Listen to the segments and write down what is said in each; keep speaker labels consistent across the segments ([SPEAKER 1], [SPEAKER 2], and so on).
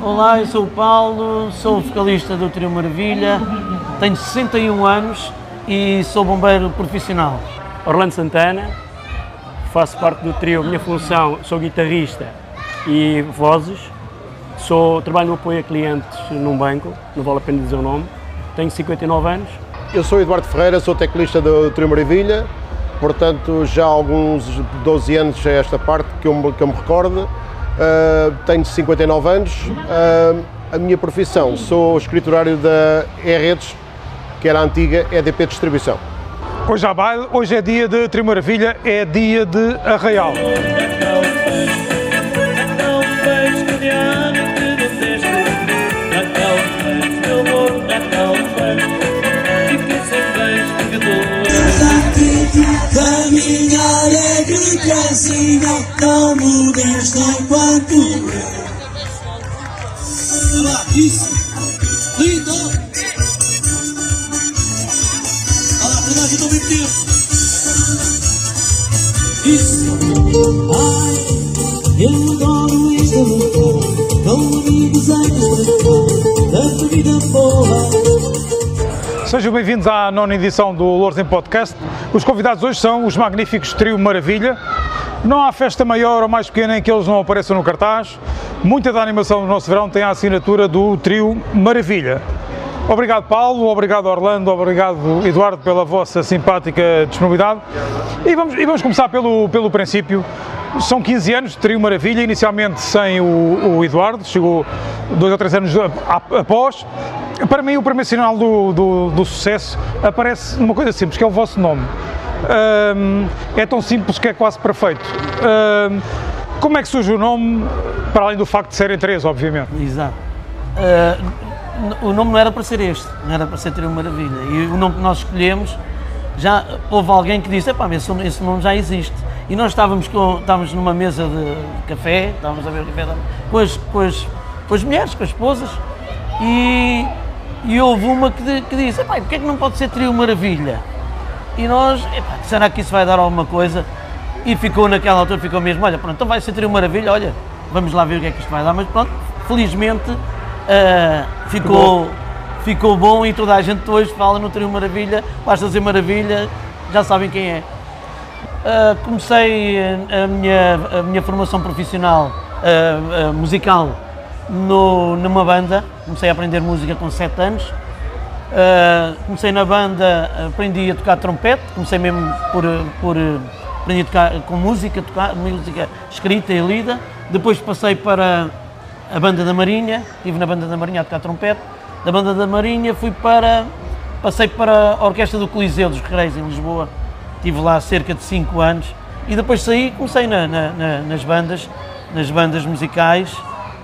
[SPEAKER 1] Olá, eu sou o Paulo, sou vocalista do Trio Maravilha, tenho 61 anos e sou bombeiro profissional.
[SPEAKER 2] Orlando Santana, faço parte do trio, minha função, sou guitarrista e vozes, sou, trabalho no apoio a clientes num banco, não vale a pena dizer o nome, tenho 59 anos.
[SPEAKER 3] Eu sou Eduardo Ferreira, sou teclista do Trio Maravilha, portanto já há alguns 12 anos a esta parte que eu, me- que eu me recordo, Uh, tenho 59 anos, Uh, a minha profissão, sou escriturário da E-Redes, que era a antiga EDP Distribuição.
[SPEAKER 4] Hoje há baile, hoje é dia de Trio Maravilha, é dia de Arraial.
[SPEAKER 5] É de casinha, não modesta enquanto. Olá, isso! Lindo! Olha lá, toda a gente ao mesmo tempo! Isso! Ai, eu adoro esta luta, com amigos a desfrutar da vida boa.
[SPEAKER 4] Sejam bem-vindos à nona edição do Louros em Podcast. Os convidados hoje são os magníficos Trio Maravilha. Não há festa maior ou mais pequena em que eles não apareçam no cartaz. Muita da animação do nosso verão tem a assinatura do Trio Maravilha. Obrigado, Paulo, obrigado, Orlando, obrigado, Eduardo, pela vossa simpática disponibilidade. E vamos, e vamos começar pelo, pelo princípio. São 15 anos de Trio Maravilha, inicialmente sem o, o Eduardo, chegou dois ou três anos após. Para mim, o primeiro sinal do, do- do sucesso aparece numa coisa simples, que é o vosso nome. É tão simples que é quase perfeito. Como é que surge o nome, para além do facto de serem três, obviamente?
[SPEAKER 1] Exato. Uh, o nome não era para ser este, não era para ser Trio Maravilha. E o nome que nós escolhemos, já houve alguém que disse, epá, mas esse, esse nome já existe. E nós estávamos, com, estávamos numa mesa de café, estávamos a ver o café com as, com as, com as mulheres, com as esposas, e, e houve uma que, que disse, epá, porque é que não pode ser Trio Maravilha? E nós, epá, será que isso vai dar alguma coisa? E ficou naquela altura, ficou mesmo, olha, pronto, então vai ser Trio Maravilha, olha, vamos lá ver o que é que isto vai dar, mas pronto, felizmente ah, ficou, ficou bom e toda a gente hoje fala no Trio Maravilha, basta dizer Maravilha, já sabem quem é. Ah, comecei a, minha, a minha formação profissional ah, musical no- numa banda, comecei a aprender música com 7 anos. Uh, comecei na banda, aprendi a tocar trompete, comecei mesmo por, por aprendi a tocar com música, tocar, música escrita e lida. Depois passei para a banda da Marinha, estive na banda da Marinha a tocar trompete. Da banda da Marinha fui para, passei para a Orquestra do Coliseu dos Recreios em Lisboa, estive lá cerca de 5 anos e depois saí, comecei na- na- na- nas bandas, nas bandas musicais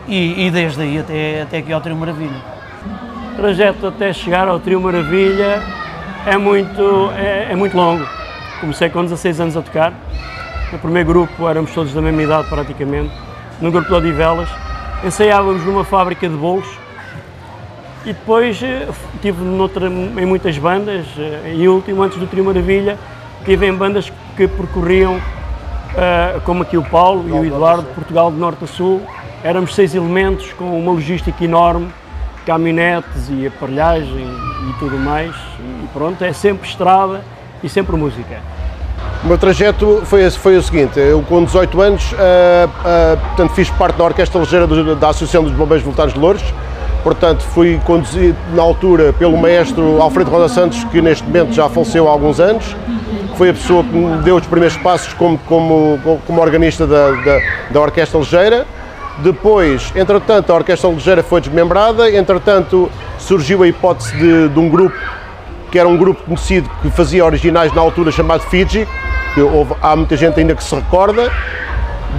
[SPEAKER 1] e, e desde aí até, até aqui ao Trio Maravilha.
[SPEAKER 2] O trajeto até chegar ao Trio Maravilha é muito, é, é muito longo. Comecei com 16 anos a tocar. No primeiro grupo éramos todos da mesma idade praticamente. No grupo de Odivelas. Ensaiávamos numa fábrica de bolos. E depois eh, estive noutra, em muitas bandas. eh, E último, antes do Trio Maravilha, estive em bandas que percorriam, eh, como aqui o Paulo e o Eduardo, Portugal de Norte a Sul. Éramos seis elementos com uma logística enorme caminhonetes e aparelhagem e tudo mais. E pronto, é sempre estrada e sempre música.
[SPEAKER 3] O meu trajeto foi, foi o seguinte, eu com 18 anos, ah, ah, portanto, fiz parte da Orquestra Ligeira do- da Associação dos Bombeiros Voluntários de Louros, portanto fui conduzido na altura pelo maestro Alfredo Roda Santos, que neste momento já faleceu há alguns anos, foi a pessoa que me deu os primeiros passos como, como, como organista da, da, da Orquestra Ligeira. Depois, entretanto, a Orquestra Ligeira foi desmembrada, entretanto surgiu a hipótese de, de um grupo que era um grupo conhecido que fazia originais na altura chamado Fiji, que houve- há muita gente ainda que se recorda.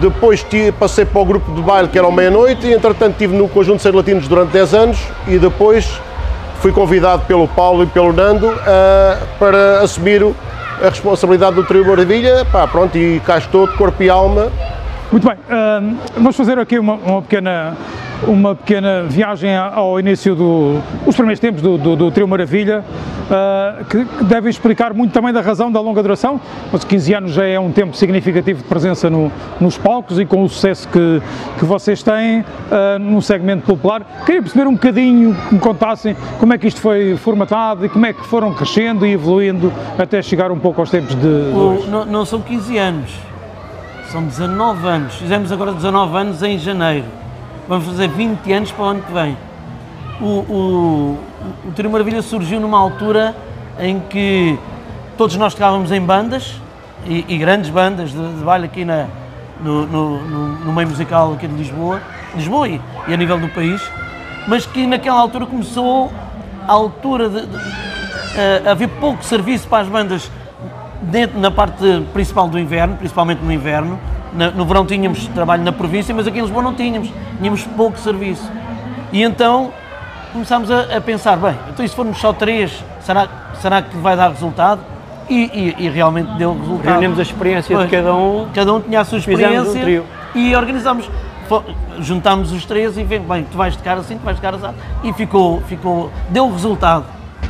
[SPEAKER 3] Depois passei para o grupo de baile que era ao meia-noite e entretanto estive no Conjunto de Seis Latinos durante 10 anos e depois fui convidado pelo Paulo e pelo Nando ah, para assumir a responsabilidade do Trio Maravilha, pá, pronto, e cá estou de corpo e alma.
[SPEAKER 4] Muito bem, hum, vamos fazer aqui uma, uma pequena, uma pequena viagem ao início dos primeiros tempos do, do, do Trio Maravilha, ah, que, que devem explicar muito também da razão da longa duração, mas 15 anos já é um tempo significativo de presença no- nos palcos e com o sucesso que, que vocês têm ah, no segmento popular. Queria perceber um bocadinho, que me contassem como é que isto foi formatado e como é que foram crescendo e evoluindo até chegar um pouco aos tempos de
[SPEAKER 1] O- não, não são 15 anos, são 19 anos. Fizemos agora 19 anos em janeiro. Vamos fazer 20 anos para o ano que vem. O, o, o Trio Maravilha surgiu numa altura em que todos nós tocávamos em bandas e, e grandes bandas de, de baile aqui na, no, no, no- meio musical aqui de Lisboa, Lisboa e, e a nível do país, mas que naquela altura começou a altura de, de eh, haver pouco serviço para as bandas dentro, na parte principal do inverno, principalmente no inverno. Na- no verão tínhamos trabalho na província, mas aqui em Lisboa não tínhamos, tínhamos pouco serviço. E então começámos a, a pensar, bem, então e se formos só três, será, será que vai dar resultado? E, e- e realmente deu resultado.
[SPEAKER 2] Reunimos a experiência
[SPEAKER 1] Pois.
[SPEAKER 2] de cada um.
[SPEAKER 1] Cada um tinha a sua
[SPEAKER 2] Fizemos um
[SPEAKER 1] experiência
[SPEAKER 2] trio.
[SPEAKER 1] e organizámos, juntámos os três e vem, bem, tu vais tocar assim, tu vais tocar assim, e ficou, ficou, deu resultado.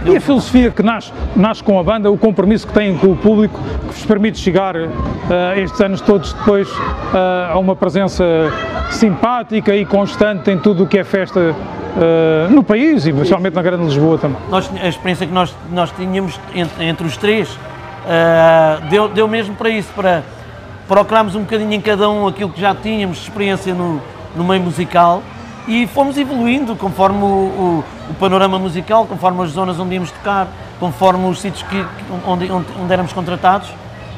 [SPEAKER 4] E a filosofia que nasce, nasce com a banda, o compromisso que têm com o público, que vos permite chegar eh, estes anos todos depois eh, a uma presença simpática e constante em tudo o que é festa eh, no país e especialmente na Grande Lisboa também.
[SPEAKER 1] Nós, a experiência que nós, nós tínhamos entre, entre os três ah, deu, deu mesmo para isso, para procurarmos um bocadinho em cada um aquilo que já tínhamos de experiência no, no meio musical e fomos evoluindo conforme o, o- o panorama musical, conforme as zonas onde íamos tocar, conforme os sítios que, onde, onde, onde éramos contratados.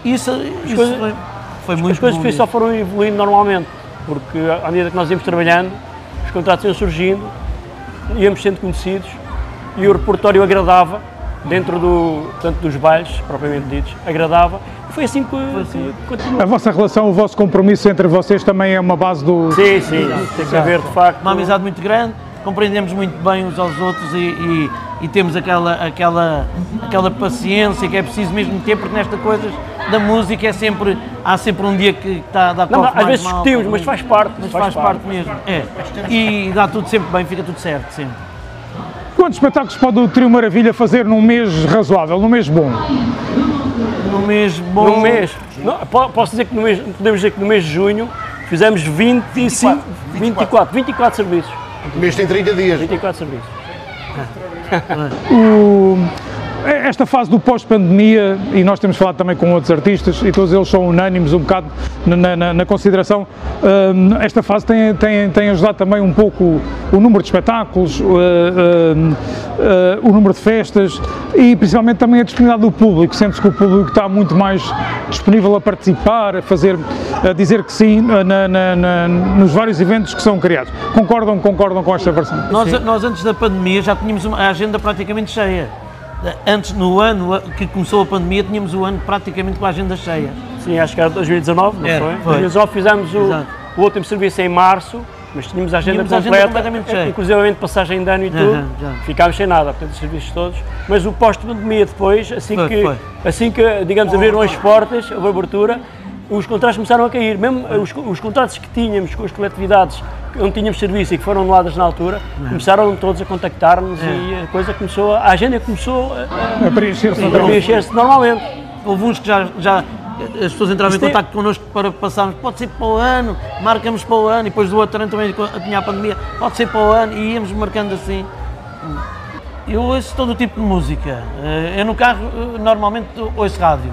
[SPEAKER 1] Isso, isso
[SPEAKER 2] coisas-
[SPEAKER 1] foi, foi muito
[SPEAKER 2] As coisas depois só foram evoluindo normalmente, porque à medida que nós íamos trabalhando, os contratos iam surgindo, íamos sendo conhecidos e o repertório agradava dentro do, tanto dos bailes, propriamente ditos, agradava. Foi assim que, que continuou.
[SPEAKER 4] A vossa relação, o vosso compromisso entre vocês também é uma base do.
[SPEAKER 2] Sim, sim, tem que haver de facto.
[SPEAKER 1] uma amizade muito grande, compreendemos muito bem uns aos outros e, e- e temos aquela, aquela, aquela paciência que é preciso mesmo ter, porque nesta coisa da música é sempre, há sempre um dia que está a dar
[SPEAKER 2] Não, às vezes discutimos, mas faz parte.
[SPEAKER 1] mas faz, parte. mesmo. É. E dá tudo sempre bem, fica tudo certo sempre.
[SPEAKER 4] Quantos espetáculos pode o Trio Maravilha fazer num mês razoável, num mês bom?
[SPEAKER 1] No mês bom.
[SPEAKER 2] Num mês, não, po- posso dizer que no mês, podemos dizer que no mês de junho fizemos 25, 24, 24 serviços.
[SPEAKER 3] O mês tem 30 dias.
[SPEAKER 2] 24 serviços.
[SPEAKER 4] O- esta fase do pós-pandemia, e nós temos falado também com outros artistas, e todos eles são unânimes um bocado na, na- na consideração, hum, esta fase tem, tem, tem ajudado também um pouco o número de espetáculos, uh, hum, uh, o número de festas e principalmente também a disponibilidade do público. Sente-se que o público está muito mais disponível a participar, a fazer, a dizer que sim na- na- na- nos vários eventos que são criados. Concordam, concordam com esta versão?
[SPEAKER 1] Nós, nós antes da pandemia já tínhamos uma- a agenda praticamente cheia. Antes, no ano que começou a pandemia, tínhamos o ano praticamente com a agenda cheia.
[SPEAKER 2] Sim, acho que era 2019, não foi?
[SPEAKER 1] foi.
[SPEAKER 2] 2019 fizemos o, o último serviço em março, mas tínhamos a agenda
[SPEAKER 1] Tínhamos a agenda
[SPEAKER 2] completa,
[SPEAKER 1] completamente cheia.
[SPEAKER 2] inclusive passagem de ano e tudo.
[SPEAKER 1] Já.
[SPEAKER 2] Ficámos sem nada, portanto, os serviços todos. Mas o pós-pandemia depois, assim
[SPEAKER 1] Foi,
[SPEAKER 2] que,
[SPEAKER 1] foi.
[SPEAKER 2] assim que, digamos, abriram as portas, houve abertura, os contratos começaram a cair. Mesmo eh, os, os contratos que tínhamos com as coletividades onde tínhamos serviço e que foram anuladas na altura, começaram todos a contactar-nos e a coisa começou, a a agenda começou a,
[SPEAKER 4] A preencher-se
[SPEAKER 2] preencher-se normalmente.
[SPEAKER 1] Houve uns que já, já as pessoas entravam em
[SPEAKER 2] Isto é-
[SPEAKER 1] contato connosco para passarmos, pode ser para o ano, marcamos para o ano, e depois do outro ano também tinha a pandemia, pode ser para o ano, e íamos marcando assim. Eu ouço todo o tipo de música. Eh, Eu no carro eh, normalmente ouço rádio.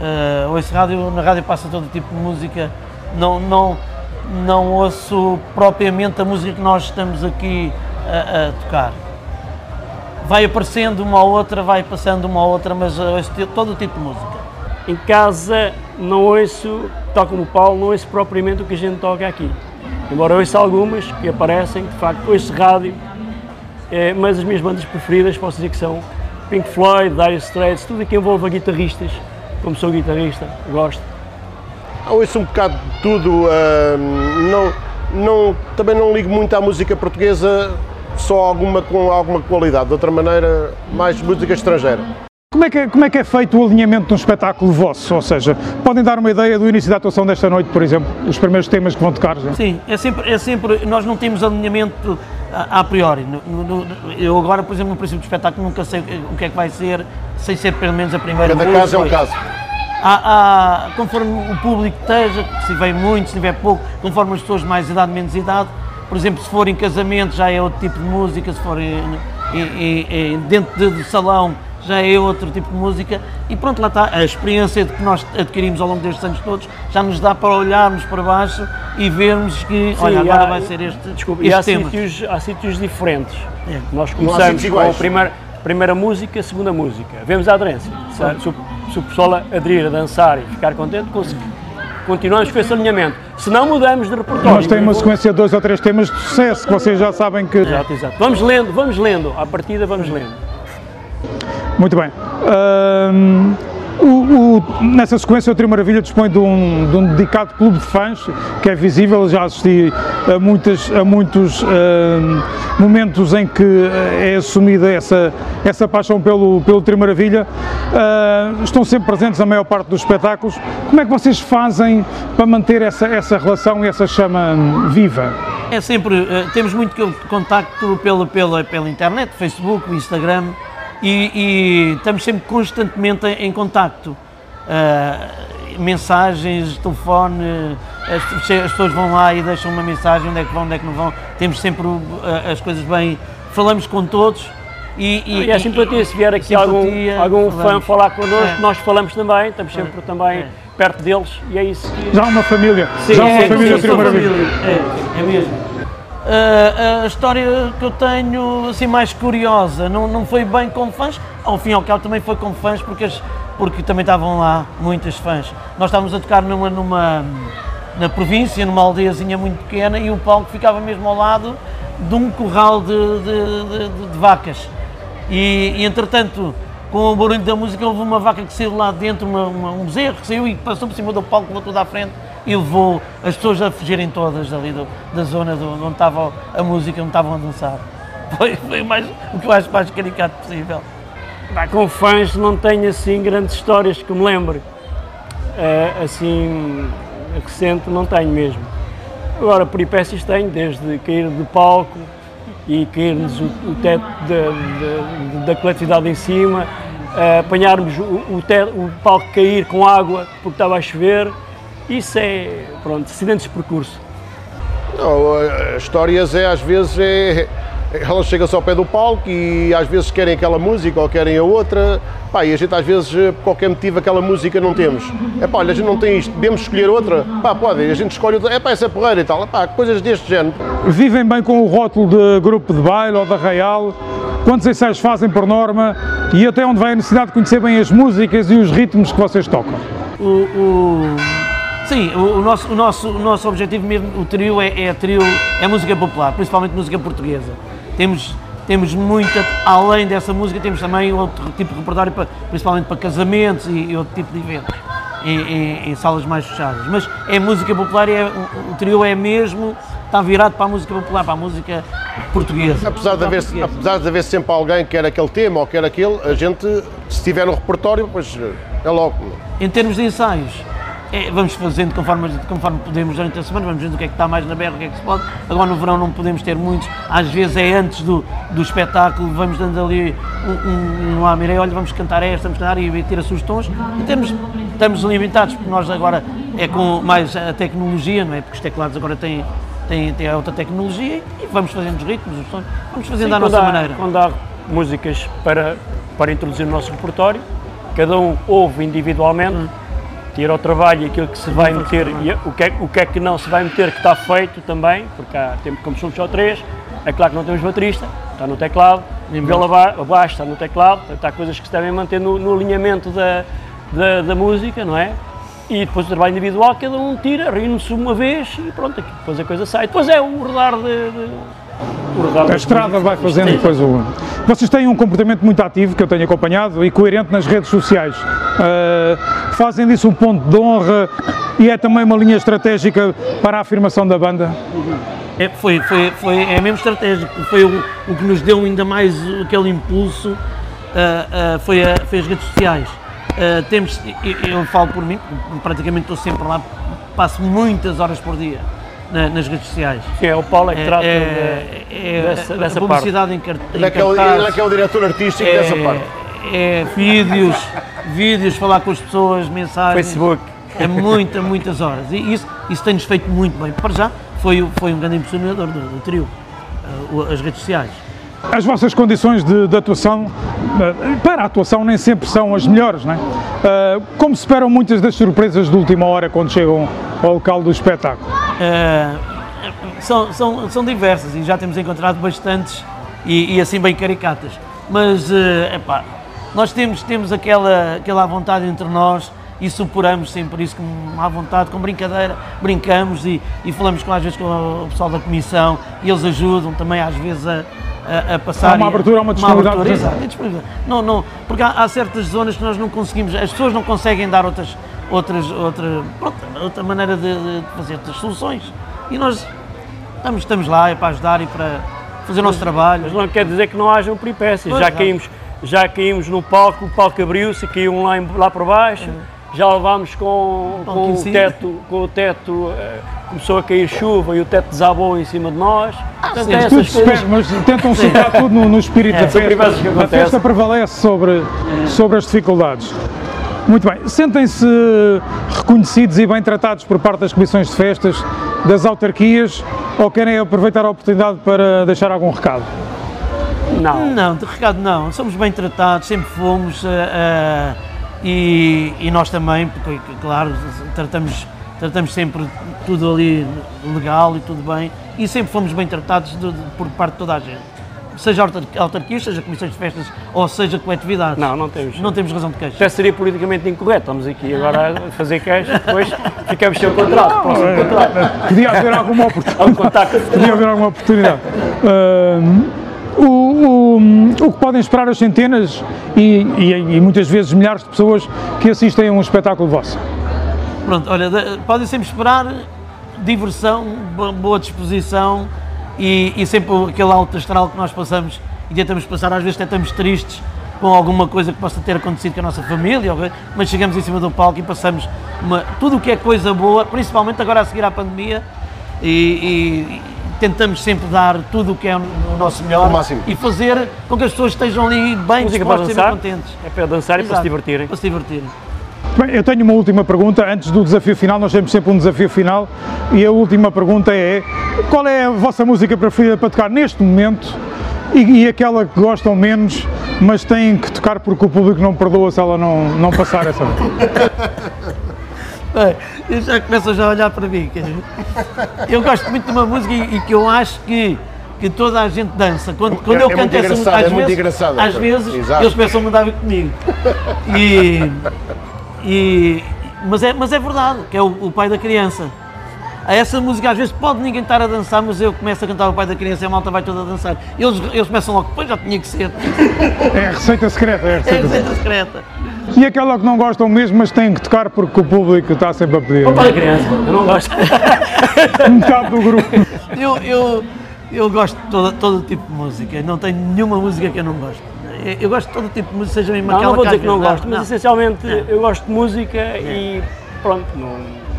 [SPEAKER 1] Eh, Ouço rádio, na rádio passa todo tipo de música. Não, não, não ouço propriamente a música que nós estamos aqui a, a tocar. Vai aparecendo uma ou outra, vai passando uma ou outra, mas ouço todo tipo de música.
[SPEAKER 2] Em casa não ouço, tal como o Paulo, não ouço propriamente o que a gente toca aqui. Embora ouça algumas que aparecem, de facto ouço rádio, eh, mas as minhas bandas preferidas posso dizer que são Pink Floyd, Dire Straits, tudo que envolva guitarristas, como sou guitarrista, gosto.
[SPEAKER 3] Ah, Ouço um bocado de tudo. não, não, também não ligo muito à música portuguesa, só alguma com alguma qualidade. De outra maneira, mais música estrangeira.
[SPEAKER 4] Como é, que é, como é que é feito o alinhamento de um espetáculo vosso? Ou seja, podem dar uma ideia do início da atuação desta noite, por exemplo, os primeiros temas que vão tocar? já?
[SPEAKER 1] Sim, é sempre, é sempre, nós não temos alinhamento a, a priori. No- no- no- eu agora, por exemplo, no princípio do espetáculo nunca sei o que é que vai ser, sem ser pelo menos a primeira
[SPEAKER 3] Cada caso é um caso.
[SPEAKER 1] Há, há- conforme o público esteja, se vem muito, se tiver pouco, conforme as pessoas de mais idade, menos idade, por exemplo, se for em casamento já é outro tipo de música, se for em- em- em- dentro de, de salão já é outro tipo de música e pronto, lá está, a experiência de que nós adquirimos ao longo destes anos todos já nos dá para olharmos para baixo e vermos que, olha,
[SPEAKER 2] Sim,
[SPEAKER 1] agora
[SPEAKER 2] há-
[SPEAKER 1] vai ser este,
[SPEAKER 2] Desculpa,
[SPEAKER 1] este
[SPEAKER 2] e há
[SPEAKER 1] tema.
[SPEAKER 2] sítios, há sítios diferentes.
[SPEAKER 1] É.
[SPEAKER 2] Nós começamos com a primeira, primeira música, segunda música. Vemos a aderência. Se, se o- pessoal aderir a dançar e ficar contente, continuamos com esse alinhamento. Se não, mudamos de repertório.
[SPEAKER 4] Mas tem uma sequência de dois ou três temas de sucesso que vocês já sabem que.
[SPEAKER 2] Exato, exato. Vamos lendo, vamos lendo. À partida, vamos lendo.
[SPEAKER 4] Muito bem. O- o- nessa sequência, o Trio Maravilha dispõe de um, de um dedicado clube de fãs, que é visível, já assisti a, muitas, a muitos ahm, momentos em que eh, é assumida essa, essa paixão pelo, pelo Trio Maravilha. Ah, estão sempre presentes na maior parte dos espetáculos. Como é que vocês fazem para manter essa, essa relação e essa chama hum, viva?
[SPEAKER 1] É sempre, eh, temos muito co- contacto pela, pela, pela internet, Facebook, Instagram e, e estamos sempre constantemente em, em contacto. Eh, mensagens, telefone, as, as pessoas vão lá e deixam uma mensagem, onde é que vão, onde é que não vão. Temos sempre eh, as coisas bem, falamos com todos e,
[SPEAKER 2] E, é simpatia, se vier aqui algum,
[SPEAKER 1] simpatia,
[SPEAKER 2] algum fã
[SPEAKER 1] falamos.
[SPEAKER 2] falar connosco,
[SPEAKER 1] É.
[SPEAKER 2] nós falamos também, estamos sempre também
[SPEAKER 1] É.
[SPEAKER 2] perto deles e é isso que.
[SPEAKER 4] Já uma família,
[SPEAKER 2] Sim,
[SPEAKER 4] já uma família
[SPEAKER 2] sim,
[SPEAKER 1] família, É, é mesmo. A história que eu tenho, assim, mais curiosa, não, não foi bem com fãs, ao fim e ao cabo também foi com fãs, porque, as- porque também estavam lá muitas fãs. Nós estávamos a tocar numa, numa, na província, numa aldeiazinha muito pequena, e o palco ficava mesmo ao lado de um curral de, de- de- de- vacas. E, e, entretanto, com o barulho da música, houve uma vaca que saiu lá de dentro, uma, uma- um bezerro que saiu e passou por cima do palco, tudo à frente e levou as pessoas a fugirem todas ali do- da zona do- onde estava a música, onde estavam a dançar. Foi, foi mais, o que eu acho mais caricato possível.
[SPEAKER 2] Com fãs não tenho assim grandes histórias que me lembre. Eh, assim, recente não tenho mesmo. Agora, peripécias tenho, desde cair de palco e cair-nos o, o teto da, da, da coletividade em cima, eh, apanharmos o, o, o palco cair com água porque estava a chover. Isso é, pronto, acidentes de percurso.
[SPEAKER 3] Não, eh, histórias é às vezes é, elas chegam-se ao pé do palco e às vezes querem aquela música ou querem a outra. Pá, e a gente às vezes, por qualquer motivo, aquela música não temos. É pá, olha, a gente não tem isto, podemos escolher outra. Pá, pode, a gente escolhe outra. É pá, essa é porreira e tal. Pá, coisas deste género.
[SPEAKER 4] Vivem bem com o rótulo de grupo de baile ou da Real? Quantos ensaios fazem por norma? E até onde vai a necessidade de conhecer bem as músicas e os ritmos que vocês tocam?
[SPEAKER 1] O, o- sim, o, o nosso, o, nosso, o nosso objetivo mesmo, o trio é, é trio, é música popular, principalmente música portuguesa. Temos, temos muita, além dessa música, temos também outro tipo de repertório, para, principalmente para casamentos e, e outro tipo de eventos, em, em- em salas mais fechadas. Mas é música popular e é, o, o trio é mesmo, está virado para a música popular, para a música portuguesa.
[SPEAKER 3] Apesar de, haver,
[SPEAKER 1] portuguesa.
[SPEAKER 3] apesar de haver sempre alguém que quer aquele tema ou quer aquele, a gente, se estiver no repertório, pois é logo.
[SPEAKER 1] Em termos de ensaios, é, vamos fazendo conforme, conforme podemos durante a semana, vamos vendo o que é que está mais na berra, o que é que se pode. Agora no verão não podemos ter muitos, às vezes é antes do, do espetáculo, vamos dando ali um, um, um amirei, olha, vamos cantar esta, vamos cantar e tira sugestões. Em termos, estamos limitados, porque nós agora é com mais a tecnologia, não é? Porque os teclados agora têm, têm, têm outra tecnologia e vamos fazendo os ritmos, os sons, vamos fazendo
[SPEAKER 2] Sim,
[SPEAKER 1] à nossa
[SPEAKER 2] há-
[SPEAKER 1] maneira.
[SPEAKER 2] Quando há músicas para, para introduzir no nosso repertório, cada um ouve individualmente,
[SPEAKER 1] Hum.
[SPEAKER 2] Tira o trabalho e aquilo que se vai meter, e o que, é, o que é que não se vai meter que está feito também, porque há tempo como somos só três, é claro que não temos baterista, está no teclado, viola ba- abaixo está no teclado, portanto há coisas que se devem manter no, no alinhamento da, da, da música, não é? E depois o trabalho individual, cada um tira, reúne-se uma vez e pronto, depois a coisa sai. Depois é o rodar de. de
[SPEAKER 4] A estrada vai fazendo depois o. Vocês têm um comportamento muito ativo, que eu tenho acompanhado, e coerente nas redes sociais. Ah, fazem disso um ponto de honra e é também uma linha estratégica para a afirmação da banda.
[SPEAKER 1] É, foi, foi, foi, é mesmo estratégico, foi o, o que nos deu ainda mais aquele impulso ah, ah, foi, a- foi as redes sociais. Temos, eu, eu falo por mim, praticamente estou sempre lá, passo muitas horas por dia na- nas redes sociais.
[SPEAKER 2] Sim, é o Paulo é que trata
[SPEAKER 1] é,
[SPEAKER 2] de-
[SPEAKER 1] é-
[SPEAKER 2] dessa,
[SPEAKER 1] a
[SPEAKER 2] dessa parte.
[SPEAKER 1] publicidade em, car- em
[SPEAKER 3] Ele é, que é o,
[SPEAKER 1] cartaz,
[SPEAKER 3] ele é que é o diretor artístico dessa parte.
[SPEAKER 1] é vídeos, vídeos, falar com as pessoas, mensagens.
[SPEAKER 2] Facebook.
[SPEAKER 1] É muitas, muitas horas. E isso, isso tem-nos feito muito bem. Para já, foi, foi um grande impulsionador do, do trio, o- as redes sociais.
[SPEAKER 4] As vossas condições de, de atuação, eh, para a atuação, nem sempre são as melhores, não é? Eh, Como se esperam muitas das surpresas de última hora quando chegam ao local do espetáculo?
[SPEAKER 1] Uh, são, são, são diversas e já temos encontrado bastantes e, e assim bem caricatas. Mas, uh, epá, nós temos, temos aquela, aquela vontade entre nós e superamos sempre isso com à vontade, com brincadeira, brincamos e, e falamos com, às vezes com o pessoal da comissão e eles ajudam também às vezes a, a, a passar.
[SPEAKER 4] Há uma abertura, há uma disponibilidade,
[SPEAKER 1] abertura,
[SPEAKER 4] por exemplo.
[SPEAKER 1] exato, é disponibilidade. Não, não, porque há, há certas zonas que nós não conseguimos, as pessoas não conseguem dar outras, outras, outra, pronto, outra maneira de, de fazer outras soluções. E nós estamos, estamos lá é para ajudar e para fazer o nosso trabalho.
[SPEAKER 2] Mas não quer dizer que não hajam peripécias. Já caímos, já caímos no palco, o palco abriu-se, caiu um lá, em- lá por baixo. Já levámos com, com o teto, com o teto eh, começou a cair chuva e o teto desabou em cima de nós. Portanto,
[SPEAKER 1] sim.
[SPEAKER 2] é
[SPEAKER 4] Tudo
[SPEAKER 2] coisas.
[SPEAKER 4] mas tentam soltar tudo no, no espírito da
[SPEAKER 2] são peripécias
[SPEAKER 4] festa. A festa prevalece sobre, sobre as dificuldades. Muito bem, sentem-se reconhecidos e bem tratados por parte das comissões de festas, das autarquias, ou querem aproveitar a oportunidade para deixar algum recado?
[SPEAKER 2] Não.
[SPEAKER 1] Não, de recado não. Somos bem tratados, sempre fomos. eh, eh, e, e nós também, porque, claro, tratamos, tratamos sempre tudo ali legal e tudo bem. E sempre fomos bem tratados de- de- por parte de toda a gente. Seja autar- autarquias, seja comissões de festas ou seja coletividades.
[SPEAKER 2] Não, não temos.
[SPEAKER 1] Não temos razão de queixa.
[SPEAKER 2] Até seria politicamente incorreto. Estamos aqui agora a fazer queixa, depois ficamos sem o contrato. Próximo contrato.
[SPEAKER 4] Podia haver alguma oportunidade. Podia haver alguma oportunidade. O, o- o que podem esperar as centenas e, e- e muitas vezes milhares de pessoas que assistem a um espetáculo vosso?
[SPEAKER 1] Pronto, olha, de- podem sempre esperar diversão, bo- boa disposição e, e sempre aquele alto astral que nós passamos e tentamos passar, às vezes até estamos tristes com alguma coisa que possa ter acontecido com a nossa família, mas chegamos em cima do palco e passamos uma- tudo o que é coisa boa, principalmente agora a seguir à pandemia, e, e- tentamos sempre dar tudo o que é o nosso melhor e fazer com que as pessoas estejam ali bem dispostas e contentes.
[SPEAKER 2] É para dançar e para se
[SPEAKER 1] Exato,
[SPEAKER 2] divertirem.
[SPEAKER 1] Para se divertirem.
[SPEAKER 4] Bem, eu tenho uma última pergunta antes do desafio final. Nós temos sempre um desafio final e a última pergunta é: qual é a vossa música preferida para tocar neste momento e, e aquela que gostam menos, mas têm que tocar porque o público não perdoa se ela não, não passar essa?
[SPEAKER 1] Bem, eu já começam já a olhar para mim. Eu gosto muito de uma música e, e que eu acho que, que toda a gente dança. Quando, quando
[SPEAKER 3] É-
[SPEAKER 1] eu
[SPEAKER 3] é
[SPEAKER 1] canto
[SPEAKER 3] muito
[SPEAKER 1] essa
[SPEAKER 3] engraçado,
[SPEAKER 1] às
[SPEAKER 3] é muito
[SPEAKER 1] vezes,
[SPEAKER 3] engraçado,
[SPEAKER 1] às
[SPEAKER 3] é.
[SPEAKER 1] vezes
[SPEAKER 3] Exato.
[SPEAKER 1] eles começam a mandar vir comigo. E, e, mas, é, mas é verdade, que é o, o pai da criança. A essa música às vezes pode ninguém estar a dançar, mas eu começo a cantar o pai da criança e a malta vai toda a dançar. Eles, eles começam logo, depois já tinha que ser.
[SPEAKER 4] É a receita secreta. É a
[SPEAKER 1] É a
[SPEAKER 4] receita secreta.
[SPEAKER 1] receita.
[SPEAKER 4] E aquela que não gostam mesmo, mas têm que tocar porque o público está sempre a pedir.
[SPEAKER 2] Para a criança, eu não gosto.
[SPEAKER 4] Metade do grupo.
[SPEAKER 1] Eu, eu, eu gosto de todo, todo tipo de música, não tenho nenhuma música que eu não gosto. Eu, eu gosto de todo tipo de música, seja mesmo
[SPEAKER 2] Não,
[SPEAKER 1] aquela
[SPEAKER 2] não vou dizer que não gosto, mas essencialmente eu gosto de música e pronto. Não,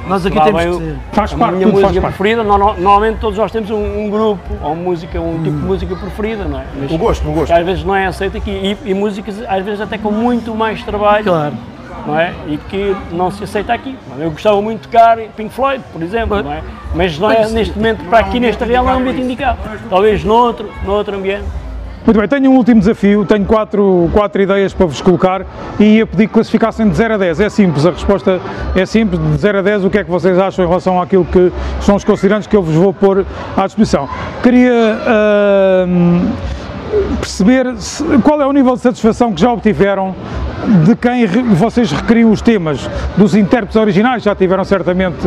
[SPEAKER 1] Nós aqui temos que
[SPEAKER 2] o-
[SPEAKER 1] ser.
[SPEAKER 4] Faz
[SPEAKER 2] A
[SPEAKER 4] parte,
[SPEAKER 2] minha
[SPEAKER 4] faz
[SPEAKER 2] música
[SPEAKER 4] parte.
[SPEAKER 2] preferida, no- no- normalmente todos nós temos um, um grupo ou música, um tipo de música preferida, não é? Mas
[SPEAKER 3] Um gosto, um gosto.
[SPEAKER 2] às vezes não é aceito aqui e, e músicas às vezes até com muito mais trabalho,
[SPEAKER 1] Claro.
[SPEAKER 2] não é? E que não se aceita aqui. Eu gostava muito de tocar Pink Floyd, por exemplo, não é? Mas não é neste momento, para aqui neste real, não é um ambiente indicado. Talvez noutro, noutro ambiente.
[SPEAKER 4] Muito bem, tenho um último desafio, tenho quatro, quatro ideias para vos colocar e ia pedir que classificassem de 0 a 10. É simples, a resposta é simples, de 0 a 10, o que é que vocês acham em relação àquilo que são os considerantes que eu vos vou pôr à disposição. Queria ahm, perceber qual é o nível de satisfação que já obtiveram de quem vocês recriam os temas, dos intérpretes originais, já tiveram certamente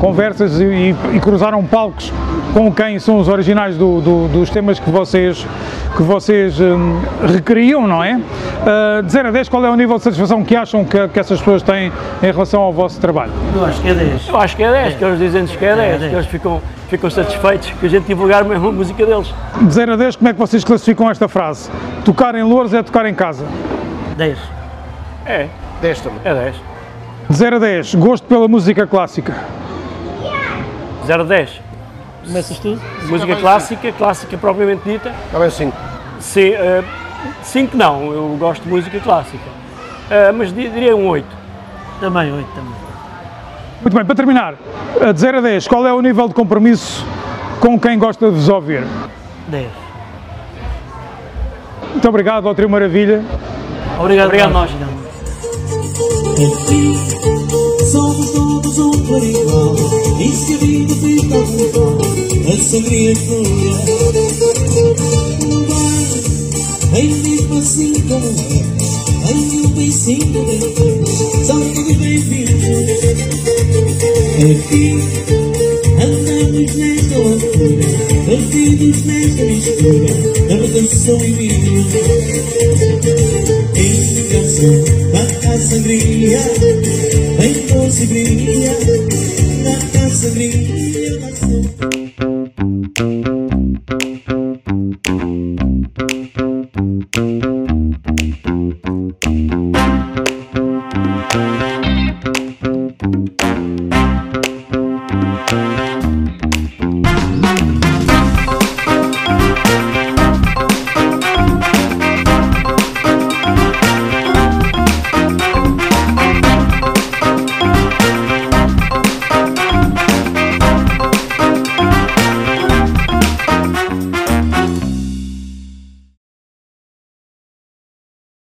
[SPEAKER 4] conversas e, e- e cruzaram palcos com quem são os originais do- do- dos temas que vocês, que vocês hum, recriam, não é? Ah, de 0 a 10, qual é o nível de satisfação que acham que, que essas pessoas têm em relação ao vosso trabalho?
[SPEAKER 1] Eu acho que é 10.
[SPEAKER 2] Eu acho que é 10, que eles dizem-nos que é 10,
[SPEAKER 1] dez.
[SPEAKER 2] que eles ficam, ficam satisfeitos que a gente divulgar mesmo a música deles.
[SPEAKER 4] De 0 a 10, como é que vocês classificam esta frase? Tocar em Louros é tocar em casa.
[SPEAKER 6] 10.
[SPEAKER 2] É,
[SPEAKER 3] 10 também.
[SPEAKER 2] é 10.
[SPEAKER 4] De 0 a 10, gosto pela música clássica.
[SPEAKER 2] 0 a 10.
[SPEAKER 6] Começas tu?
[SPEAKER 2] Música clássica, clássica propriamente dita.
[SPEAKER 3] Bem 5.
[SPEAKER 2] 5 não, eu gosto de música clássica. Eh, mas di- diria um 8.
[SPEAKER 6] Também, 8 também.
[SPEAKER 4] Muito bem, para terminar, de 0 a 10, qual é o nível de compromisso com quem gosta de vos ouvir?
[SPEAKER 6] 10.
[SPEAKER 4] Muito obrigado ao Trio Maravilha.
[SPEAKER 6] Obrigado,
[SPEAKER 2] Obrigado,
[SPEAKER 6] nós.
[SPEAKER 2] nós.
[SPEAKER 1] Somos todos um por igual. E se a vida tão igual, a sangria flua. Vai, vem mesmo assim como é. Vem um beicinho bem feito, são todos bem-vindos. Enfim, andamos nesta loucura, perdidos nesta mistura, da canção e vinho. Indicação da caçangria, em doce brilha, da caçangria.